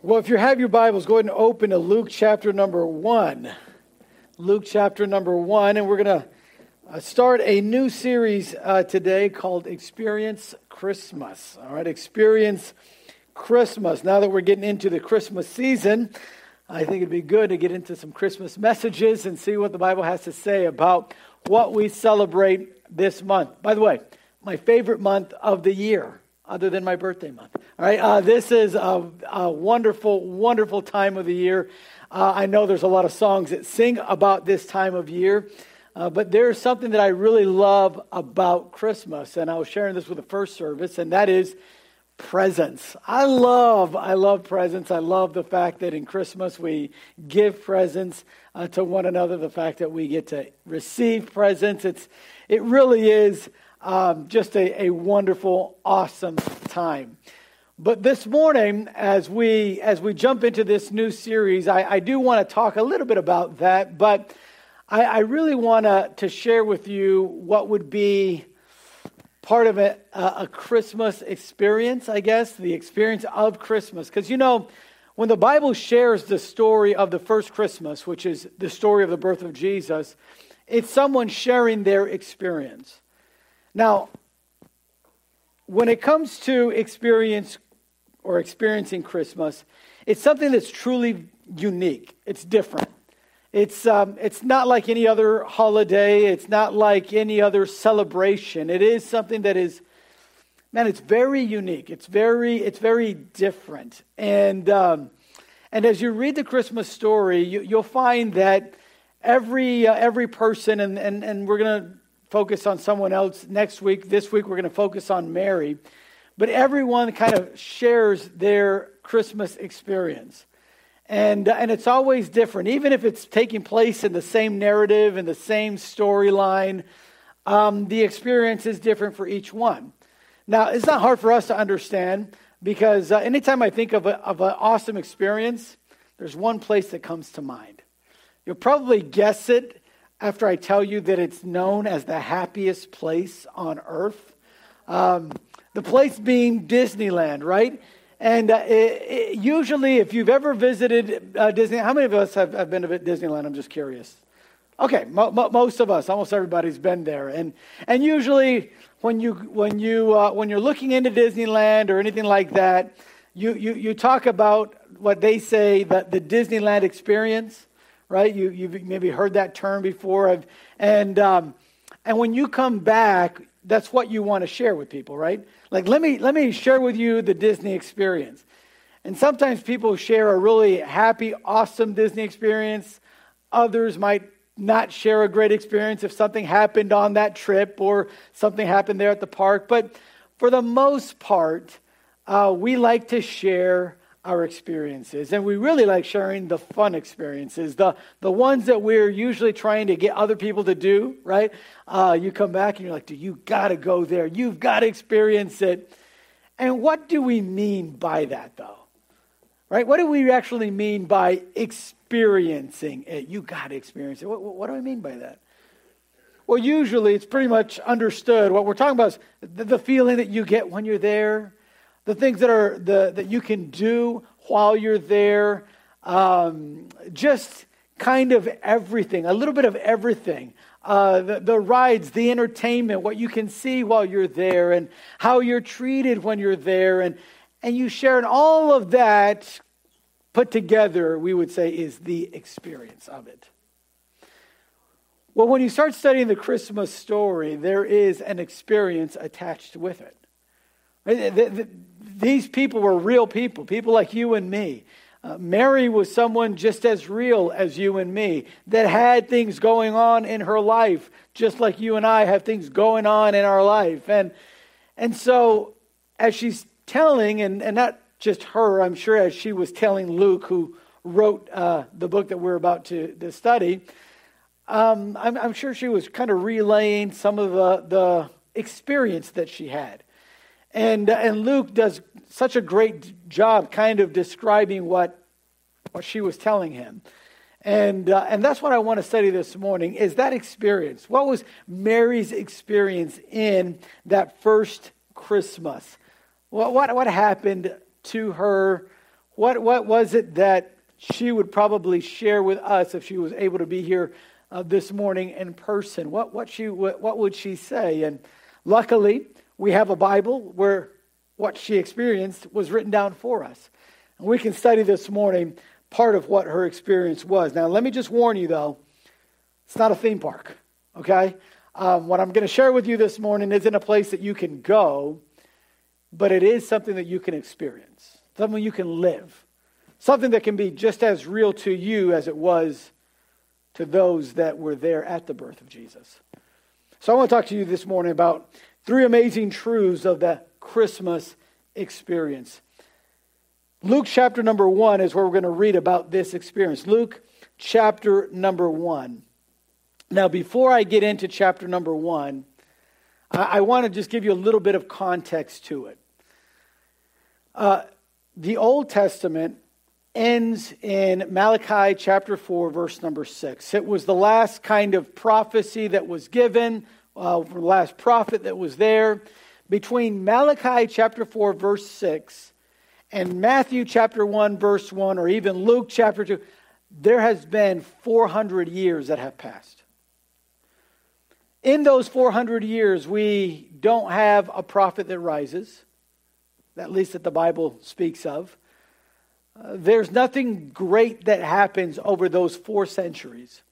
Well, if you have your Bibles, go ahead and open to Luke chapter number one. Luke chapter number one, and we're going to uh, start a new series uh, today called Experience Christmas. All right, Experience Christmas. Now that we're getting into the Christmas season, I think it'd be good to get into some Christmas messages and see what the Bible has to say about what we celebrate this month. By the way, my favorite month of the year other than my birthday month. All right, uh, this is a, a, wonderful, wonderful time of the year. Uh, I know there's a lot of songs that sing about this time of year, uh, but there's something that I really love about Christmas, and I was sharing this with the first service, and that is presents. I love, I love presents. I love the fact that in Christmas we give presents uh, to one another. The fact that we get to receive presents. It's, it really is um, just a, a wonderful, awesome time. But this morning, as we as we jump into this new series, I, I do want to talk a little bit about that. But I, I really want to share with you what would be part of a, a Christmas experience, I guess, the experience of Christmas. Because you know, when the Bible shares the story of the first Christmas, which is the story of the birth of Jesus, it's someone sharing their experience. Now, when it comes to experience or experiencing Christmas, it's something that's truly unique. It's different. It's, um, it's not like any other holiday. It's not like any other celebration. It is something that is, man, it's very unique. It's very, it's very different. And, um, and as you read the Christmas story, you, will find that every, uh, every person, and, and, and we're going to focus on someone else next week. This week, we're going to focus on Mary. But everyone kind of shares their Christmas experience. And, and it's always different, even if it's taking place in the same narrative and the same storyline. Um, the experience is different for each one. Now, it's not hard for us to understand because uh, anytime I think of, a, of an awesome experience, there's one place that comes to mind. You'll probably guess it after I tell you that it's known as the happiest place on earth. Um, the place being Disneyland, right? And uh, it, it, usually, if you've ever visited uh, Disney, how many of us have, have, been to Disneyland? I'm just curious. Okay, mo- mo- most of us, almost everybody's been there. And, and usually, when, you, when, you, uh, when you're looking into Disneyland or anything like that, you, you, you talk about what they say the, the Disneyland experience right? You, you've maybe heard that term before. And, um, and when you come back, that's what you want to share with people, right? Like, let me, let me share with you the Disney experience. And sometimes people share a really happy, awesome Disney experience. Others might not share a great experience if something happened on that trip or something happened there at the park. But for the most part, uh, we like to share our experiences. And we really like sharing the fun experiences, the, the ones that we're usually trying to get other people to do, right? Uh, you come back and you're like, dude, you got to go there. You've got to experience it. And what do we mean by that, though? Right? What do we actually mean by experiencing it? You got to experience it. What, what do I mean by that? Well, usually it's pretty much understood. What we're talking about is the, the feeling that you get when you're there, the things that are the that you can do while you're there, um, just kind of everything, a little bit of everything. Uh, the, the rides, the entertainment, what you can see while you're there, and how you're treated when you're there, and and you share, and all of that put together, we would say, is the experience of it. Well, when you start studying the Christmas story, there is an experience attached with it. These people were real people, people like you and me. Uh, Mary was someone just as real as you and me that had things going on in her life, just like you and I have things going on in our life. And, and so, as she's telling, and, and not just her, I'm sure as she was telling Luke, who wrote uh, the book that we're about to, to study, um, I'm, I'm, sure she was kind of relaying some of the, the experience that she had. And, uh, and Luke does such a great job kind of describing what, what she was telling him. And, uh, and that's what I want to study this morning is that experience. What was Mary's experience in that first Christmas? What, what, what happened to her What, what was it that she would probably share with us if she was able to be here uh, this morning in person? What, what, she, what, what would she say? And luckily, we have a Bible where what she experienced was written down for us. And we can study this morning part of what her experience was. Now, let me just warn you, though, it's not a theme park, okay? Um, what I'm going to share with you this morning isn't a place that you can go, but it is something that you can experience, something you can live, something that can be just as real to you as it was to those that were there at the birth of Jesus. So I want to talk to you this morning about three amazing truths of the Christmas experience. Luke chapter number one is where we're going to read about this experience. Luke chapter number one. Now, before I get into chapter number one, I, I want to just give you a little bit of context to it. Uh, the Old Testament ends in Malachi chapter 4, verse number 6. It was the last kind of prophecy that was given, uh, the last prophet that was there. Between Malachi chapter 4, verse 6, and Matthew chapter 1, verse 1, or even Luke chapter 2, there has been 400 years that have passed. In those 400 years, we don't have a prophet that rises, at least that the Bible speaks of. Uh, there's nothing great that happens over those four centuries.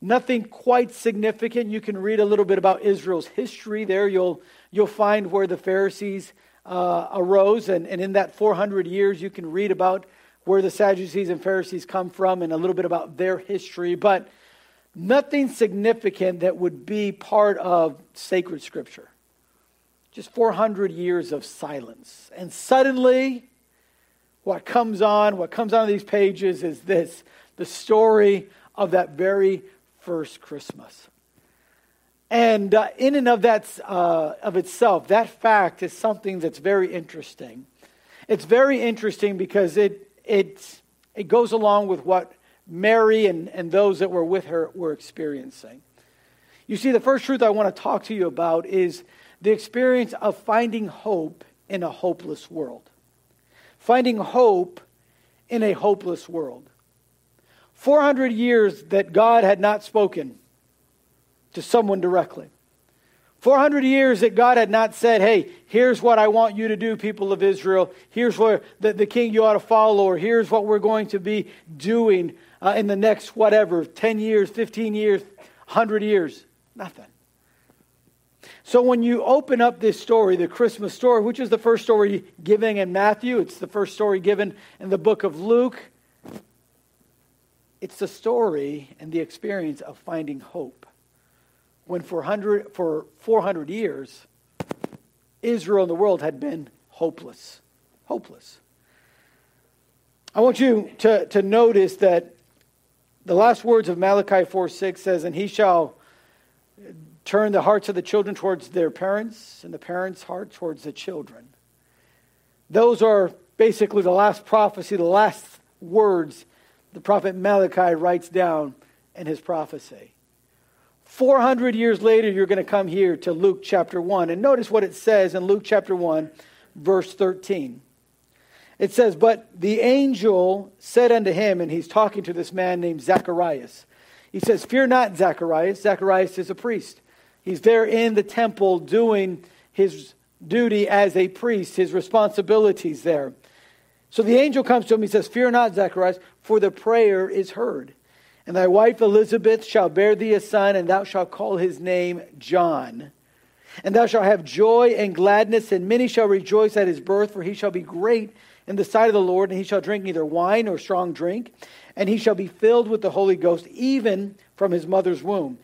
Nothing quite significant. You can read a little bit about Israel's history there. You'll, you'll find where the Pharisees uh, arose. And, and in that 400 years, you can read about where the Sadducees and Pharisees come from and a little bit about their history, but nothing significant that would be part of sacred scripture. Just 400 years of silence. And suddenly, what comes on, what comes on these pages is this the story of that very first Christmas. And uh, in and of that uh, of itself, that fact is something that's very interesting. It's very interesting because it it it goes along with what Mary and, and those that were with her were experiencing. You see, the first truth I want to talk to you about is the experience of finding hope in a hopeless world. Finding hope in a hopeless world. 400 years that God had not spoken to someone directly. 400 years that God had not said, hey, here's what I want you to do, people of Israel. Here's where the, the king you ought to follow, or here's what we're going to be doing uh, in the next whatever 10 years, 15 years, 100 years. Nothing. So when you open up this story, the Christmas story, which is the first story given in Matthew, it's the first story given in the book of Luke, it's the story and the experience of finding hope when for, 100, for 400 years, Israel and the world had been hopeless. Hopeless. I want you to, to notice that the last words of Malachi 4 6 says, And he shall turn the hearts of the children towards their parents, and the parents' heart towards the children. Those are basically the last prophecy, the last words the prophet Malachi writes down in his prophecy. 400 years later, you're going to come here to Luke chapter 1. And notice what it says in Luke chapter 1, verse 13. It says, But the angel said unto him, and he's talking to this man named Zacharias. He says, Fear not, Zacharias. Zacharias is a priest. He's there in the temple doing his duty as a priest, his responsibilities there. So the angel comes to him. He says, Fear not, Zacharias, for the prayer is heard. And thy wife Elizabeth shall bear thee a son, and thou shalt call his name John. And thou shalt have joy and gladness, and many shall rejoice at his birth, for he shall be great in the sight of the Lord, and he shall drink neither wine nor strong drink, and he shall be filled with the Holy Ghost, even from his mother's womb.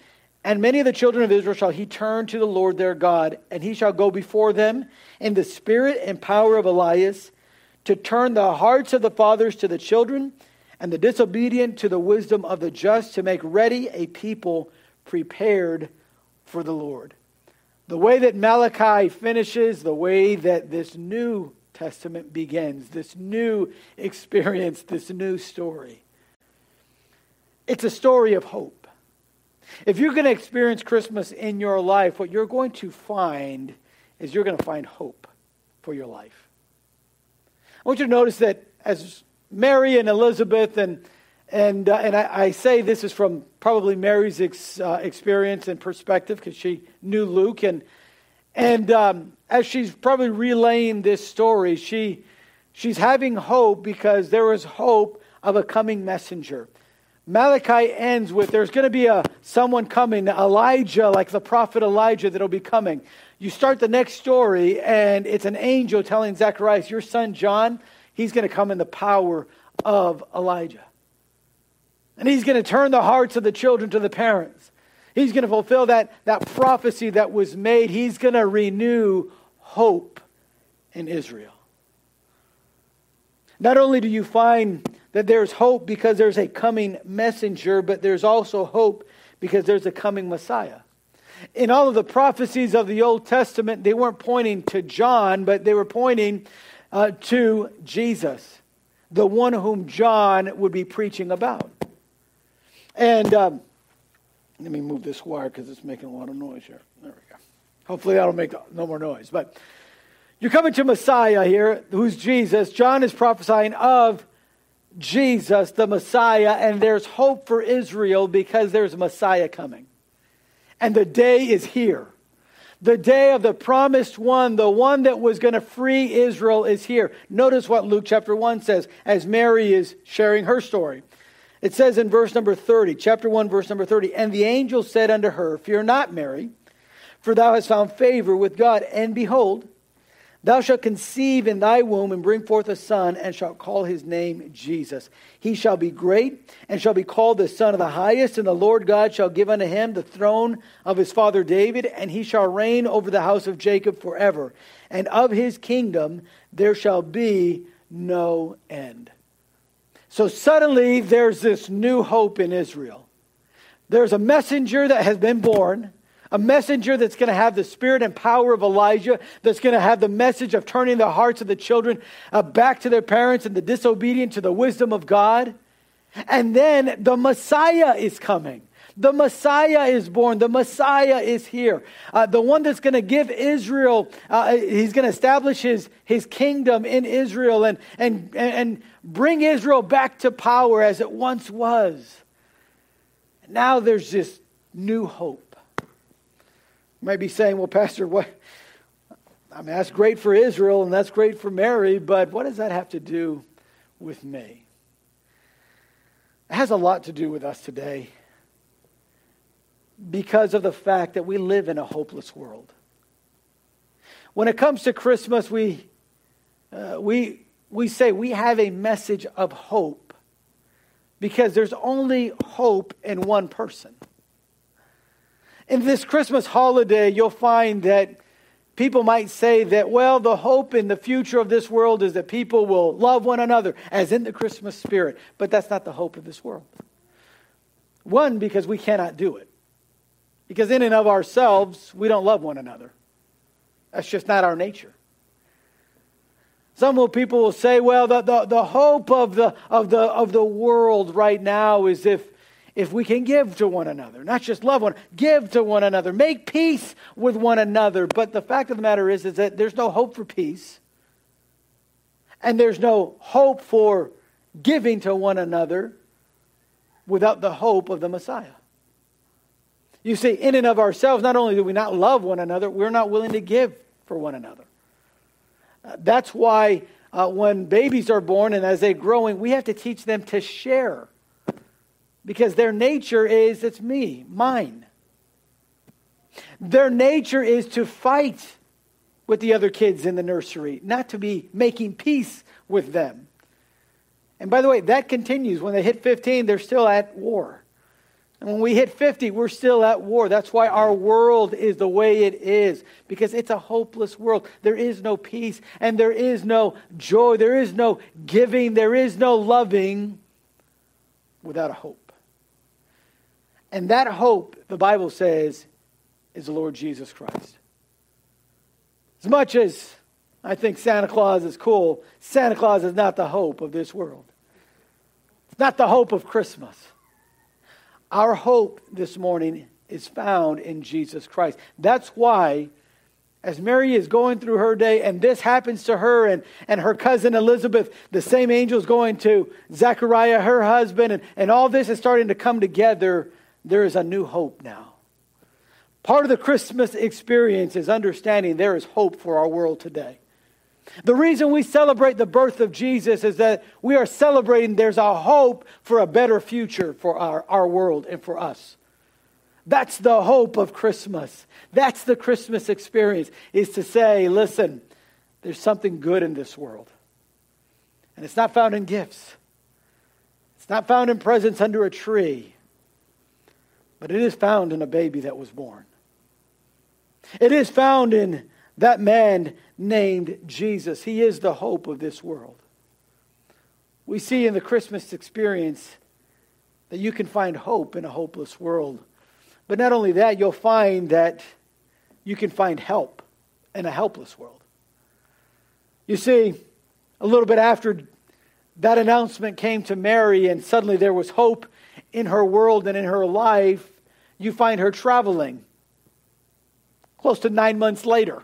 And many of the children of Israel shall he turn to the Lord their God, and he shall go before them in the spirit and power of Elias, to turn the hearts of the fathers to the children and the disobedient to the wisdom of the just to make ready a people prepared for the Lord. The way that Malachi finishes, the way that this New Testament begins, this new experience, this new story. It's a story of hope. If you're going to experience Christmas in your life, what you're going to find is you're going to find hope for your life. I want you to notice that as Mary and Elizabeth, and, and, uh, and I, I, say this is from probably Mary's ex, uh, experience and perspective because she knew Luke. And, and um, as she's probably relaying this story, she, she's having hope because there is hope of a coming messenger. Malachi ends with there's going to be a someone coming, Elijah, like the prophet Elijah, that'll be coming. You start the next story, and it's an angel telling Zacharias, Your son John, he's going to come in the power of Elijah. And he's going to turn the hearts of the children to the parents. He's going to fulfill that, that prophecy that was made. He's going to renew hope in Israel. Not only do you find that there's hope because there's a coming messenger, but there's also hope because there's a coming Messiah. In all of the prophecies of the Old Testament, they weren't pointing to John, but they were pointing uh, to Jesus, the one whom John would be preaching about. And um, let me move this wire because it's making a lot of noise here. There we go. Hopefully, that'll make no more noise. But you're coming to Messiah here, who's Jesus. John is prophesying of Jesus, the Messiah, and there's hope for Israel because there's a Messiah coming. And the day is here. The day of the promised one, the one that was going to free Israel, is here. Notice what Luke chapter 1 says as Mary is sharing her story. It says in verse number 30, chapter 1, verse number 30, And the angel said unto her, Fear not, Mary, for thou hast found favor with God. And behold, Thou shalt conceive in thy womb and bring forth a son, and shalt call his name Jesus. He shall be great, and shall be called the Son of the Highest, and the Lord God shall give unto him the throne of his father David, and he shall reign over the house of Jacob forever. And of his kingdom there shall be no end. So suddenly there's this new hope in Israel. There's a messenger that has been born a messenger that's going to have the spirit and power of Elijah, that's going to have the message of turning the hearts of the children uh, back to their parents and the disobedient to the wisdom of God. And then the Messiah is coming. The Messiah is born. The Messiah is here. Uh, the one that's going to give Israel, uh, he's going to establish his, his kingdom in Israel and, and, and bring Israel back to power as it once was. Now there's this new hope. Might be saying, well, Pastor, what? I mean, that's great for Israel and that's great for Mary, but what does that have to do with me? It has a lot to do with us today because of the fact that we live in a hopeless world. When it comes to Christmas, we, uh, we, we say we have a message of hope because there's only hope in one person. In this Christmas holiday, you'll find that people might say that, well, the hope in the future of this world is that people will love one another, as in the Christmas spirit. But that's not the hope of this world. One, because we cannot do it. Because in and of ourselves, we don't love one another. That's just not our nature. Some people will say, well, the, the, the hope of the, of, the, of the world right now is if if we can give to one another, not just love one, give to one another, make peace with one another. But the fact of the matter is, is that there's no hope for peace, and there's no hope for giving to one another without the hope of the Messiah. You see, in and of ourselves, not only do we not love one another, we're not willing to give for one another. Uh, that's why uh, when babies are born and as they're growing, we have to teach them to share because their nature is it's me, mine. Their nature is to fight with the other kids in the nursery, not to be making peace with them. And by the way, that continues. When they hit 15, they're still at war. And when we hit 50, we're still at war. That's why our world is the way it is, because it's a hopeless world. There is no peace, and there is no joy, there is no giving, there is no loving without a hope. And that hope, the Bible says, is the Lord Jesus Christ. As much as I think Santa Claus is cool, Santa Claus is not the hope of this world. It's not the hope of Christmas. Our hope this morning is found in Jesus Christ. That's why as Mary is going through her day, and this happens to her and, and her cousin Elizabeth, the same angel is going to Zechariah, her husband, and, and all this is starting to come together, there is a new hope now. Part of the Christmas experience is understanding there is hope for our world today. The reason we celebrate the birth of Jesus is that we are celebrating there's a hope for a better future for our, our world and for us. That's the hope of Christmas. That's the Christmas experience, is to say, listen, there's something good in this world. And it's not found in gifts. It's not found in presents under a tree. But it is found in a baby that was born. It is found in that man named Jesus. He is the hope of this world. We see in the Christmas experience that you can find hope in a hopeless world. But not only that, you'll find that you can find help in a helpless world. You see, a little bit after that announcement came to Mary, and suddenly there was hope in her world and in her life, you find her traveling close to nine months later.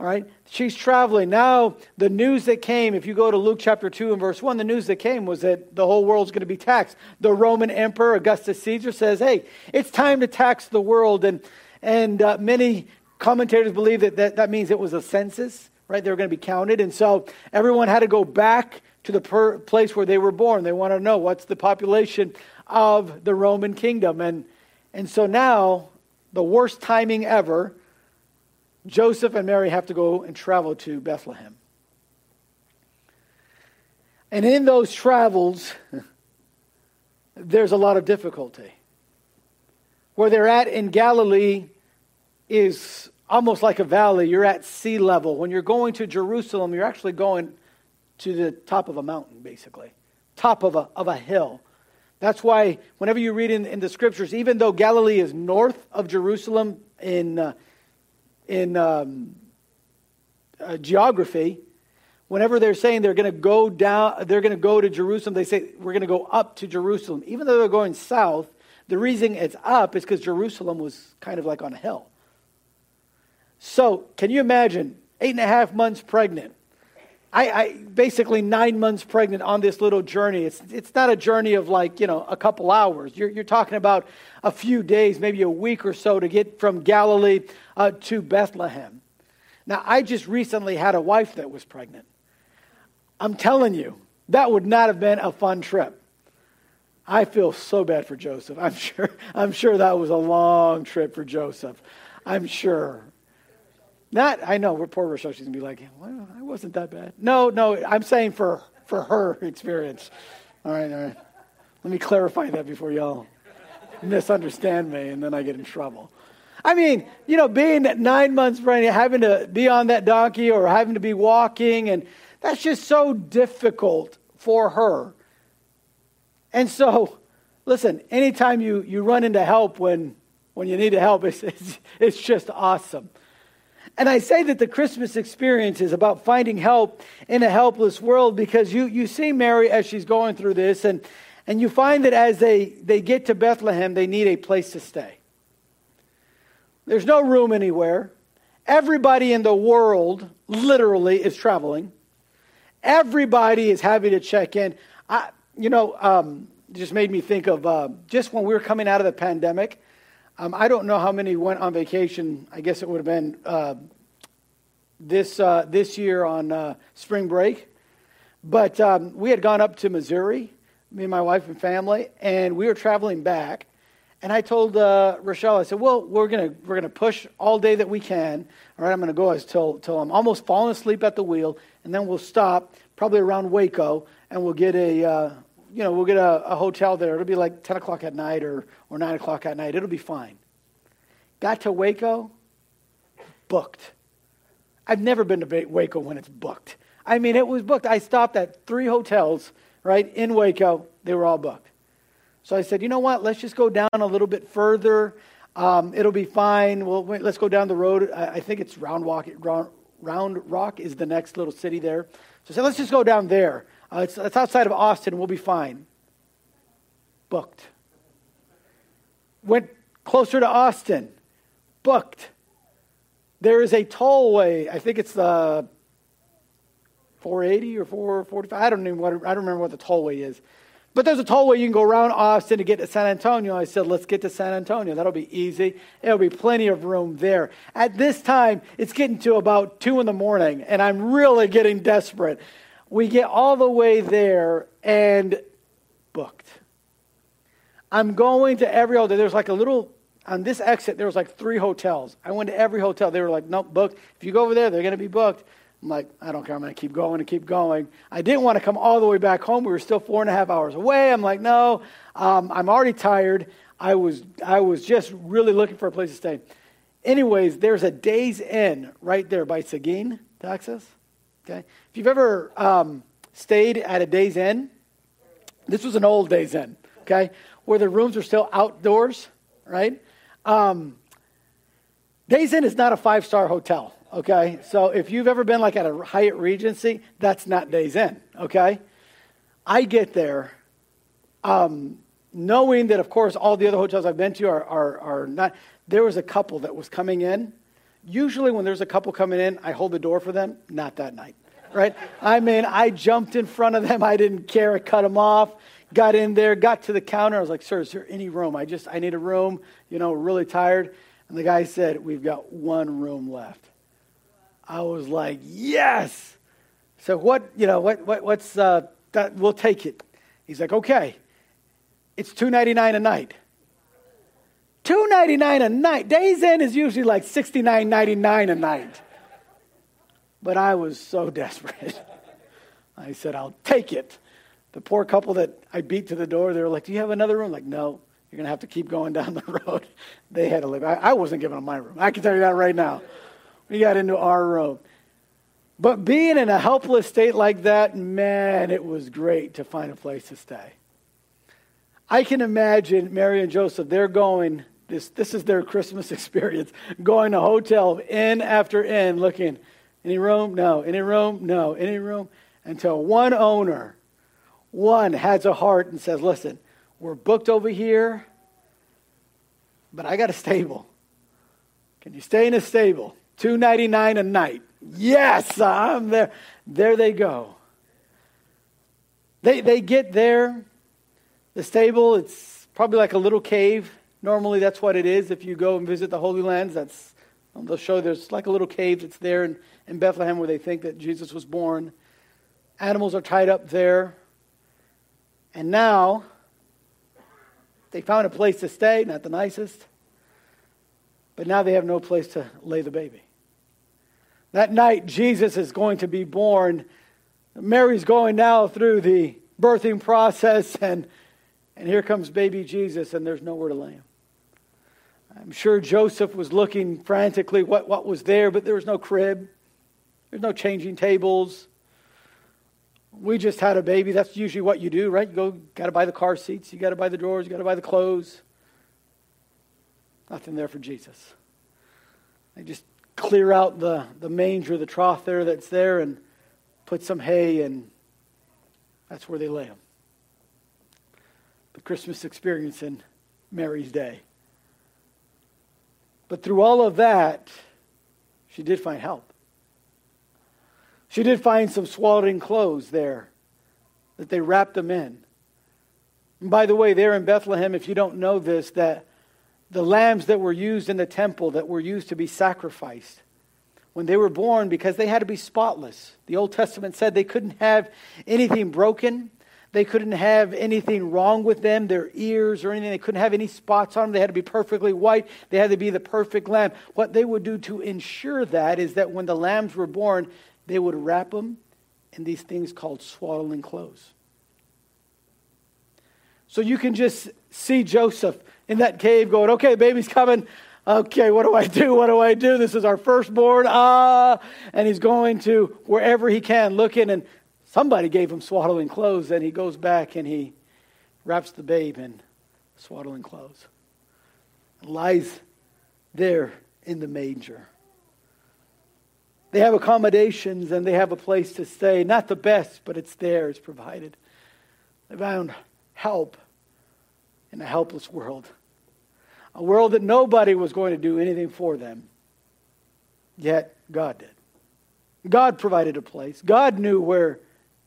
All right, she's traveling. Now, the news that came, if you go to Luke chapter 2 and verse 1, the news that came was that the whole world's going to be taxed. The Roman Emperor, Augustus Caesar, says, hey, it's time to tax the world. And, and uh, many commentators believe that, that that means it was a census, right? They were going to be counted. And so everyone had to go back to the per- place where they were born. They want to know what's the population of the Roman kingdom. And, and so now, the worst timing ever Joseph and Mary have to go and travel to Bethlehem. And in those travels, there's a lot of difficulty. Where they're at in Galilee is almost like a valley. You're at sea level. When you're going to Jerusalem, you're actually going to the top of a mountain, basically, top of a, of a hill. That's why, whenever you read in, in the scriptures, even though Galilee is north of Jerusalem in, uh, in um, uh, geography, whenever they're saying they're going to go down, they're going to go to Jerusalem, they say we're going to go up to Jerusalem. Even though they're going south, the reason it's up is because Jerusalem was kind of like on a hill. So, can you imagine eight and a half months pregnant? I, I, basically nine months pregnant on this little journey. It's, it's not a journey of like, you know, a couple hours. You're, you're talking about a few days, maybe a week or so to get from Galilee uh, to Bethlehem. Now, I just recently had a wife that was pregnant. I'm telling you, that would not have been a fun trip. I feel so bad for Joseph. I'm sure, I'm sure that was a long trip for Joseph. I'm sure. Not, I know, poor Rochelle, she's going to be like, well, I wasn't that bad. No, no, I'm saying for, for her experience. All right, all right. Let me clarify that before y'all misunderstand me and then I get in trouble. I mean, you know, being nine months pregnant, having to be on that donkey or having to be walking, and that's just so difficult for her. And so, listen, anytime you, you run into help when, when you need to help, it's, it's, it's just awesome. And I say that the Christmas experience is about finding help in a helpless world because you, you see Mary as she's going through this, and, and you find that as they, they get to Bethlehem, they need a place to stay. There's no room anywhere. Everybody in the world literally is traveling. Everybody is having to check in. I, you know, um, just made me think of uh, just when we were coming out of the pandemic. Um, I don't know how many went on vacation. I guess it would have been uh, this uh, this year on uh, spring break. But um, we had gone up to Missouri, me and my wife and family, and we were traveling back. And I told uh, Rochelle, I said, "Well, we're gonna we're gonna push all day that we can. All right, I'm gonna go until till I'm almost falling asleep at the wheel, and then we'll stop probably around Waco, and we'll get a uh, you know, we'll get a, a hotel there. It'll be like 10 o'clock at night or, or 9 o'clock at night. It'll be fine. Got to Waco, booked. I've never been to Waco when it's booked. I mean, it was booked. I stopped at three hotels, right, in Waco. They were all booked. So I said, you know what? Let's just go down a little bit further. Um, it'll be fine. Well, wait, let's go down the road. I, I think it's Round Rock, Round, Round Rock is the next little city there. So I said, let's just go down there. Uh, it's, it's outside of Austin. We'll be fine. Booked. Went closer to Austin. Booked. there is a tollway. I think it's the 480 or 445. I don't even what, I don't remember what the tollway is. But there's a tollway you can go around Austin to get to San Antonio. I said, let's get to San Antonio. That'll be easy. There'll be plenty of room there. At this time, it's getting to about 2 in the morning, and I'm really getting desperate. We get all the way there and booked. I'm going to every hotel. There's like a little, on this exit, there was like three hotels. I went to every hotel. They were like, nope, booked. If you go over there, they're going to be booked. I'm like, I don't care. I'm going to keep going and keep going. I didn't want to come all the way back home. We were still four and a half hours away. I'm like, no, um, I'm already tired. I was, I was just really looking for a place to stay. Anyways, there's a Days Inn right there by Seguin, Texas. Okay, if you've ever um, stayed at a Days Inn, this was an old Days Inn. Okay, where the rooms are still outdoors, right? Um, Days Inn is not a five star hotel. Okay, so if you've ever been like at a Hyatt Regency, that's not Days Inn. Okay, I get there, um, knowing that of course all the other hotels I've been to are, are are not. There was a couple that was coming in. Usually, when there's a couple coming in, I hold the door for them. Not that night, right? I mean, I jumped in front of them. I didn't care. I cut them off. Got in there. Got to the counter. I was like, "Sir, is there any room? I just I need a room. You know, really tired." And the guy said, "We've got one room left." I was like, yes. So what, you know, what, what what's, uh, that, we'll take it. He's like, okay. It's two ninety nine a night. Two ninety nine a night. Days Inn is usually like sixty nine ninety nine a night. But I was so desperate. I said, I'll take it. The poor couple that I beat to the door, they were like, Do you have another room? like, no, you're going to have to keep going down the road. They had to live. I, I wasn't giving them my room. I can tell you that right now we got into our room. But being in a helpless state like that, man, it was great to find a place to stay. I can imagine Mary and Joseph, they're going, this, this is their Christmas experience, going to hotel inn after inn, looking, any room? No. Any room? No. Any room? Until one owner, one has a heart and says, listen, we're booked over here, but I got a stable. Can you stay in a stable? Two ninety nine a night. Yes, I'm there. There they go. They they get there. The stable, it's probably like a little cave. Normally that's what it is. If you go and visit the Holy Lands, that's um, they'll show there's like a little cave that's there in, in Bethlehem where they think that Jesus was born. Animals are tied up there. And now they found a place to stay, not the nicest. But now they have no place to lay the baby. That night, Jesus is going to be born. Mary's going now through the birthing process, and, and here comes baby Jesus, and there's nowhere to lay him. I'm sure Joseph was looking frantically what, what was there, but there was no crib. There's no changing tables. We just had a baby. That's usually what you do, right? You go, got to buy the car seats, you got to buy the drawers, you got to buy the clothes. Nothing there for Jesus. They just clear out the, the manger, the trough there that's there, and put some hay, and that's where they lay him. The Christmas experience in Mary's day. But through all of that, she did find help. She did find some swaddling clothes there that they wrapped them in. And by the way, there in Bethlehem, if you don't know this, that the lambs that were used in the temple that were used to be sacrificed when they were born because they had to be spotless. The Old Testament said they couldn't have anything broken. They couldn't have anything wrong with them, their ears or anything. They couldn't have any spots on them. They had to be perfectly white. They had to be the perfect lamb. What they would do to ensure that is that when the lambs were born, they would wrap them in these things called swaddling clothes. So you can just see Joseph in that cave going, okay, baby's coming. Okay, what do I do? What do I do? This is our firstborn. Ah, and he's going to wherever he can looking, and somebody gave him swaddling clothes, and he goes back and he wraps the babe in swaddling clothes. Lies there in the manger. They have accommodations and they have a place to stay. Not the best, but it's there, it's provided. They found help in a helpless world, a world that nobody was going to do anything for them. Yet God did. God provided a place. God knew where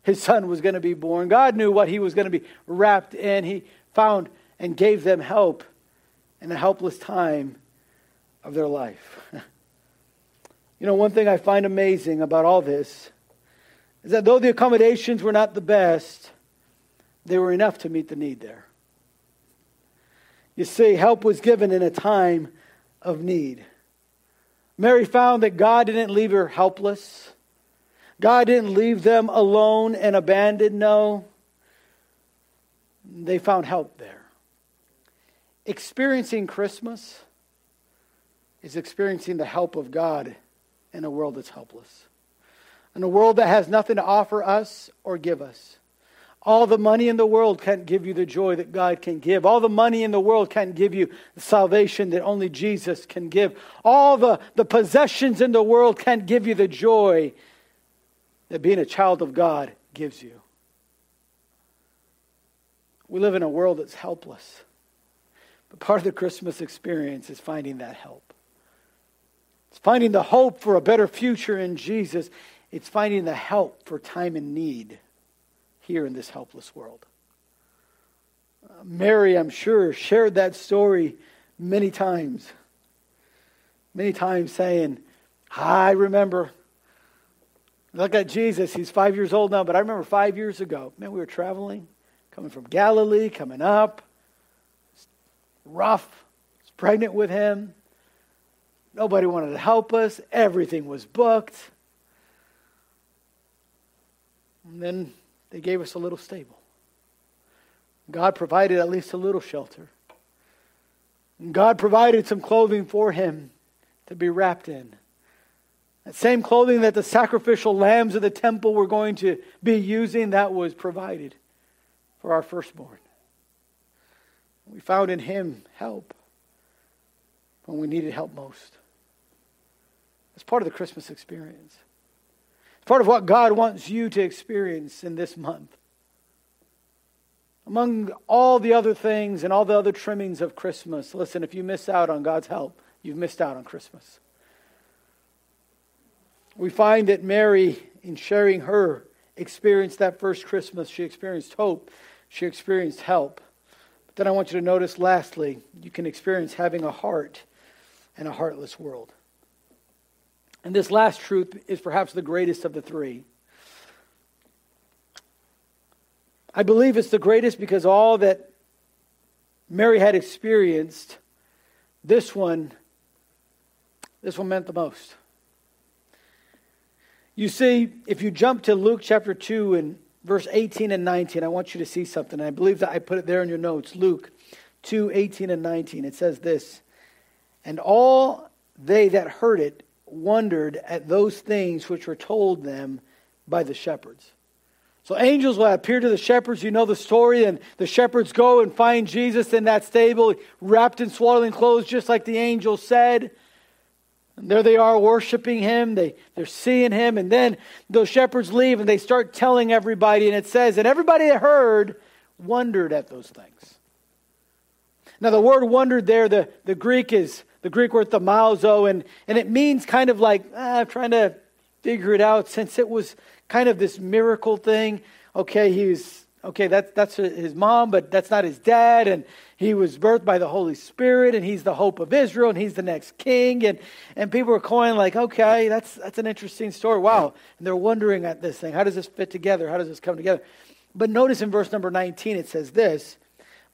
his son was going to be born. God knew what he was going to be wrapped in. He found and gave them help in a helpless time of their life. You know, one thing I find amazing about all this is that though the accommodations were not the best, they were enough to meet the need there. You see, help was given in a time of need. Mary found that God didn't leave her helpless. God didn't leave them alone and abandoned. No. They found help there. Experiencing Christmas is experiencing the help of God in a world that's helpless, in a world that has nothing to offer us or give us. All the money in the world can't give you the joy that God can give. All the money in the world can't give you the salvation that only Jesus can give. All the, the possessions in the world can't give you the joy that being a child of God gives you. We live in a world that's helpless. But part of the Christmas experience is finding that help. It's finding the hope for a better future in Jesus. It's finding the help for time and need here in this helpless world. Uh, Mary, I'm sure, shared that story many times. Many times saying, I remember. Look at Jesus. He's five years old now, but I remember five years ago. Man, we were traveling, coming from Galilee, coming up. Rough. I was pregnant with him. Nobody wanted to help us. Everything was booked. And then they gave us a little stable. God provided at least a little shelter. And God provided some clothing for him to be wrapped in. That same clothing that the sacrificial lambs of the temple were going to be using, that was provided for our firstborn. We found in him help when we needed help most. It's part of the Christmas experience. It's part of what God wants you to experience in this month. Among all the other things and all the other trimmings of Christmas, listen, if you miss out on God's help, you've missed out on Christmas. We find that Mary, in sharing her experience that first Christmas, she experienced hope, she experienced help. But then I want you to notice, lastly, you can experience having a heart in a heartless world. And this last truth is perhaps the greatest of the three. I believe it's the greatest because all that Mary had experienced, this one, this one meant the most. You see, if you jump to Luke chapter 2 and verse 18 and 19, I want you to see something. I believe that I put it there in your notes. Luke 2 18 and 19. It says this And all they that heard it wondered at those things which were told them by the shepherds. So angels will appear to the shepherds. You know the story. And the shepherds go and find Jesus in that stable, wrapped in swaddling clothes, just like the angel said. And there they are worshiping him. They, they're seeing him. And then those shepherds leave and they start telling everybody. And it says, and everybody that heard wondered at those things. Now, the word wondered there, the, the Greek is the Greek word thaumazo, and, and it means kind of like, ah, I'm trying to figure it out since it was kind of this miracle thing. Okay, he's okay, that's that's his mom, but that's not his dad, and he was birthed by the Holy Spirit, and he's the hope of Israel, and he's the next king, and and people are going like, okay, that's that's an interesting story. Wow, and they're wondering at this thing. How does this fit together? How does this come together? But notice in verse number 19 it says this,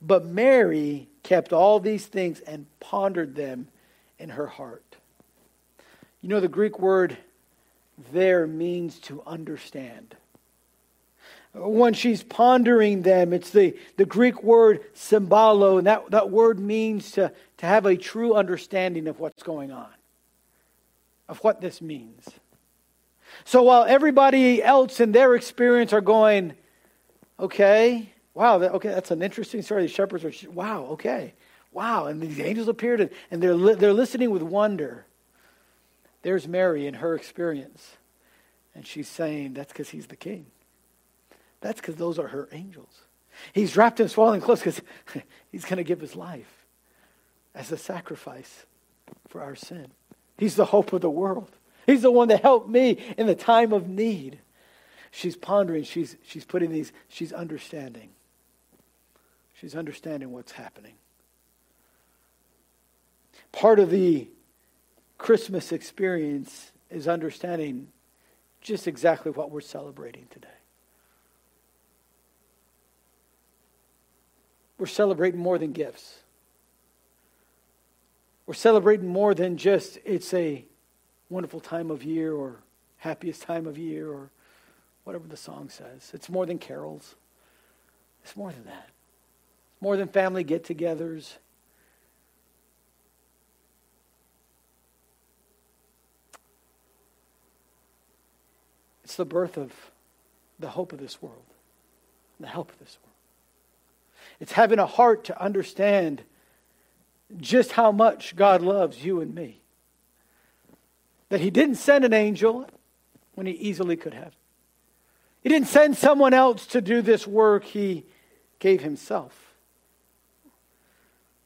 but Mary kept all these things and pondered them in her heart. You know, the Greek word there means to understand. When she's pondering them, it's the, the Greek word symbolo, and that, that word means to, to have a true understanding of what's going on, of what this means. So while everybody else in their experience are going, okay, wow, that, okay, that's an interesting story. The shepherds are, wow, okay. Wow. And these angels appeared and, and they're, li- they're listening with wonder. There's Mary in her experience. And she's saying, that's because he's the king. That's because those are her angels. He's wrapped in swaddling clothes because he's going to give his life as a sacrifice for our sin. He's the hope of the world. He's the one that helped me in the time of need. She's pondering, she's, she's putting these, she's understanding. She's understanding what's happening. Part of the Christmas experience is understanding just exactly what we're celebrating today. We're celebrating more than gifts. We're celebrating more than just it's a wonderful time of year or happiest time of year or whatever the song says. It's more than carols. It's more than that. It's more than family get togethers. It's the birth of the hope of this world, the help of this world. It's having a heart to understand just how much God loves you and me. That He didn't send an angel when He easily could have. He didn't send someone else to do this work, He gave Himself.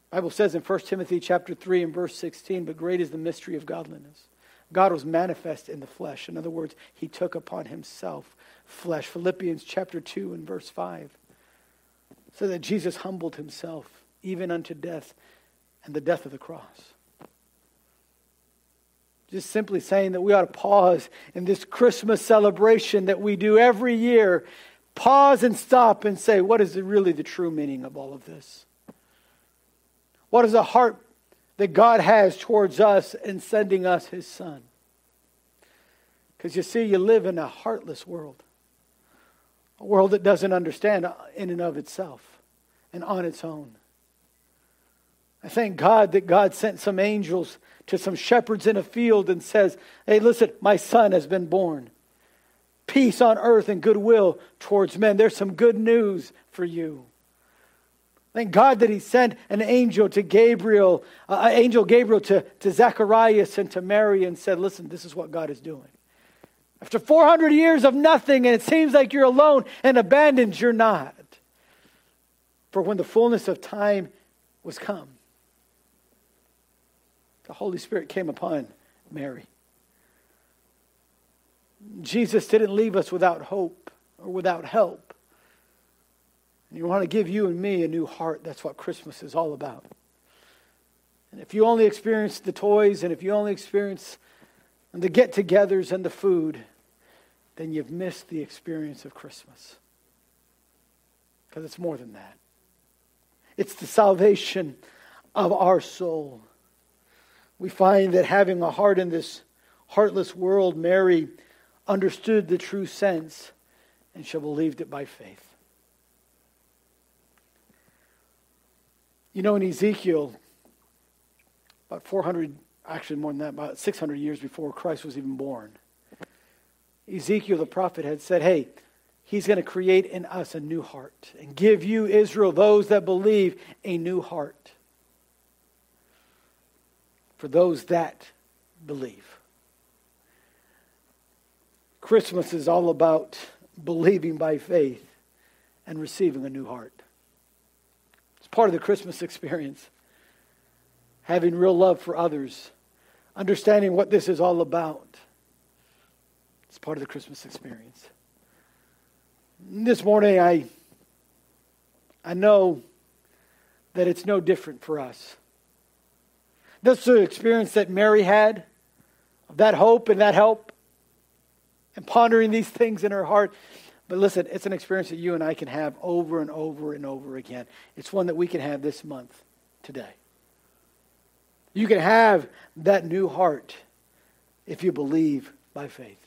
The Bible says in 1 Timothy chapter 3 and verse 16, but great is the mystery of godliness. God was manifest in the flesh. In other words, he took upon himself flesh. Philippians chapter 2 and verse 5. So that Jesus humbled himself even unto death and the death of the cross. Just simply saying that we ought to pause in this Christmas celebration that we do every year. Pause and stop and say, what is really the true meaning of all of this? What is the heart that God has towards us in sending us his son. Because you see, you live in a heartless world, a world that doesn't understand in and of itself and on its own. I thank God that God sent some angels to some shepherds in a field and says, Hey, listen, my son has been born. Peace on earth and goodwill towards men. There's some good news for you. Thank God that he sent an angel to Gabriel, uh, angel Gabriel to, to Zacharias and to Mary and said, Listen, this is what God is doing. After 400 years of nothing, and it seems like you're alone and abandoned, you're not. For when the fullness of time was come, the Holy Spirit came upon Mary. Jesus didn't leave us without hope or without help. And you want to give you and me a new heart. That's what Christmas is all about. And if you only experience the toys and if you only experience the get togethers and the food, then you've missed the experience of Christmas. Because it's more than that. It's the salvation of our soul. We find that having a heart in this heartless world, Mary understood the true sense and she believed it by faith. You know, in Ezekiel, about 400, actually more than that, about 600 years before Christ was even born, Ezekiel the prophet had said, Hey, he's going to create in us a new heart and give you, Israel, those that believe, a new heart. For those that believe. Christmas is all about believing by faith and receiving a new heart. It's part of the Christmas experience. Having real love for others, understanding what this is all about. It's part of the Christmas experience. This morning, I, I know that it's no different for us. That's the experience that Mary had, of that hope and that help, and pondering these things in her heart. But listen, it's an experience that you and I can have over and over and over again. It's one that we can have this month, today. You can have that new heart if you believe by faith.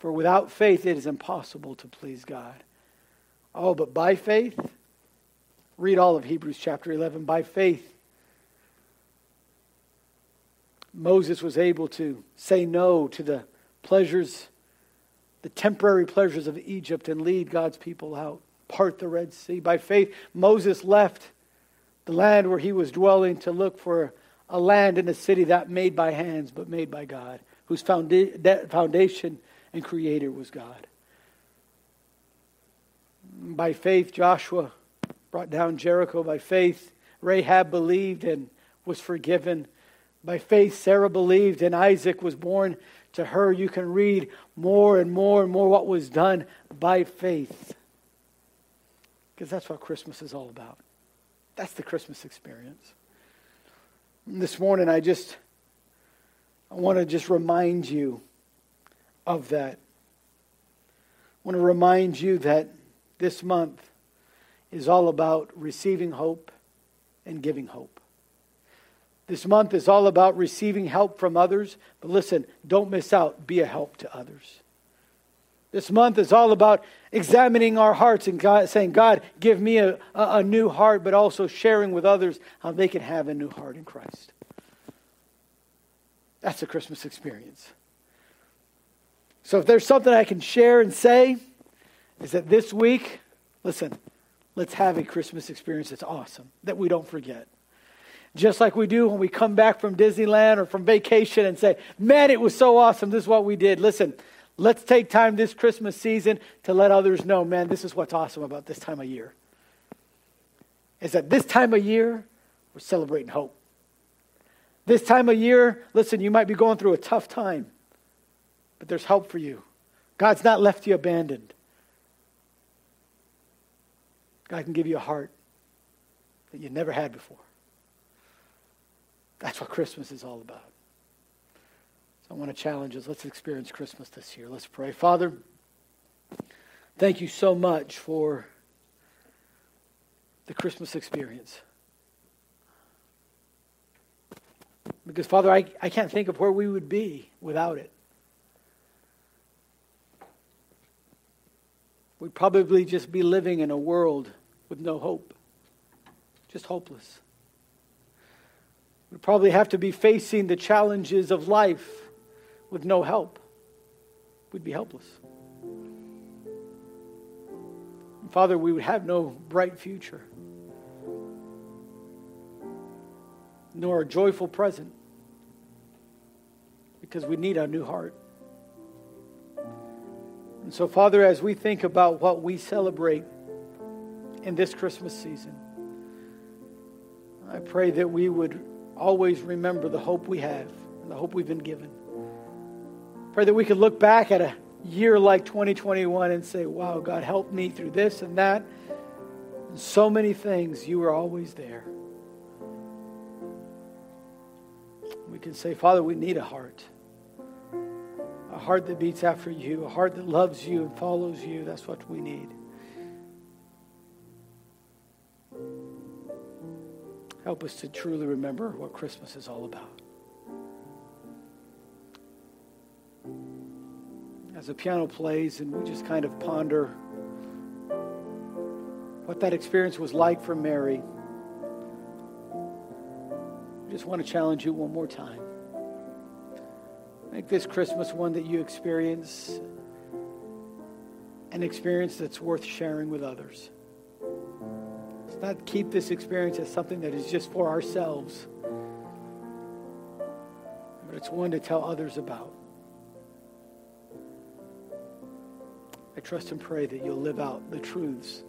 For without faith, it is impossible to please God. Oh, but by faith, read all of Hebrews chapter 11. By faith, Moses was able to say no to the pleasures the temporary pleasures of Egypt and lead God's people out, part the Red Sea. By faith, Moses left the land where he was dwelling to look for a land and a city that made by hands but made by God, whose foundation and creator was God. By faith, Joshua brought down Jericho. By faith, Rahab believed and was forgiven. By faith, Sarah believed, and Isaac was born to her. You can read more and more and more what was done by faith. Because that's what Christmas is all about. That's the Christmas experience. This morning, I just I want to just remind you of that. I want to remind you that this month is all about receiving hope and giving hope. This month is all about receiving help from others, but listen, don't miss out. Be a help to others. This month is all about examining our hearts and God, saying, God, give me a, a, a new heart, but also sharing with others how they can have a new heart in Christ. That's a Christmas experience. So if there's something I can share and say, is that this week, listen, let's have a Christmas experience that's awesome, that we don't forget. Just like we do when we come back from Disneyland or from vacation and say, man, it was so awesome. This is what we did. Listen, let's take time this Christmas season to let others know, man, this is what's awesome about this time of year. Is that this time of year, we're celebrating hope. This time of year, listen, you might be going through a tough time, but there's help for you. God's not left you abandoned. God can give you a heart that you never had before. That's what Christmas is all about. So I want to challenge us. Let's experience Christmas this year. Let's pray. Father, thank you so much for the Christmas experience. Because, Father, I, I can't think of where we would be without it. We'd probably just be living in a world with no hope, just hopeless. We'd probably have to be facing the challenges of life with no help. We'd be helpless. And Father, we would have no bright future, nor a joyful present, because we need a new heart. And so, Father, as we think about what we celebrate in this Christmas season, I pray that we would always remember the hope we have and the hope we've been given. Pray that we could look back at a year like 2021 and say, wow, God helped me through this and that. And so many things, you were always there. We can say, Father, we need a heart. A heart that beats after you, a heart that loves you and follows you. That's what we need. Help us to truly remember what Christmas is all about. As the piano plays and we just kind of ponder what that experience was like for Mary, I just want to challenge you one more time. Make this Christmas one that you experience an experience that's worth sharing with others Let's not keep this experience as something that is just for ourselves, but it's one to tell others about. Trust and pray that you'll live out the truths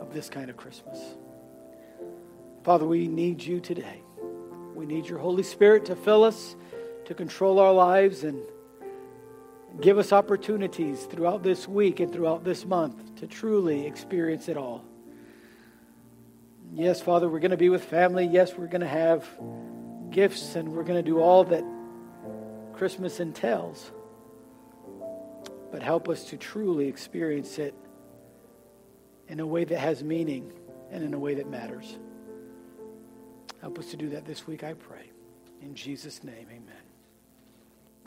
of this kind of Christmas. Father, we need you today. We need your Holy Spirit to fill us, to control our lives, and give us opportunities throughout this week and throughout this month to truly experience it all. Yes, Father, we're going to be with family. Yes, we're going to have gifts and we're going to do all that Christmas entails. But help us to truly experience it in a way that has meaning and in a way that matters. Help us to do that this week, I pray. In Jesus' name, amen.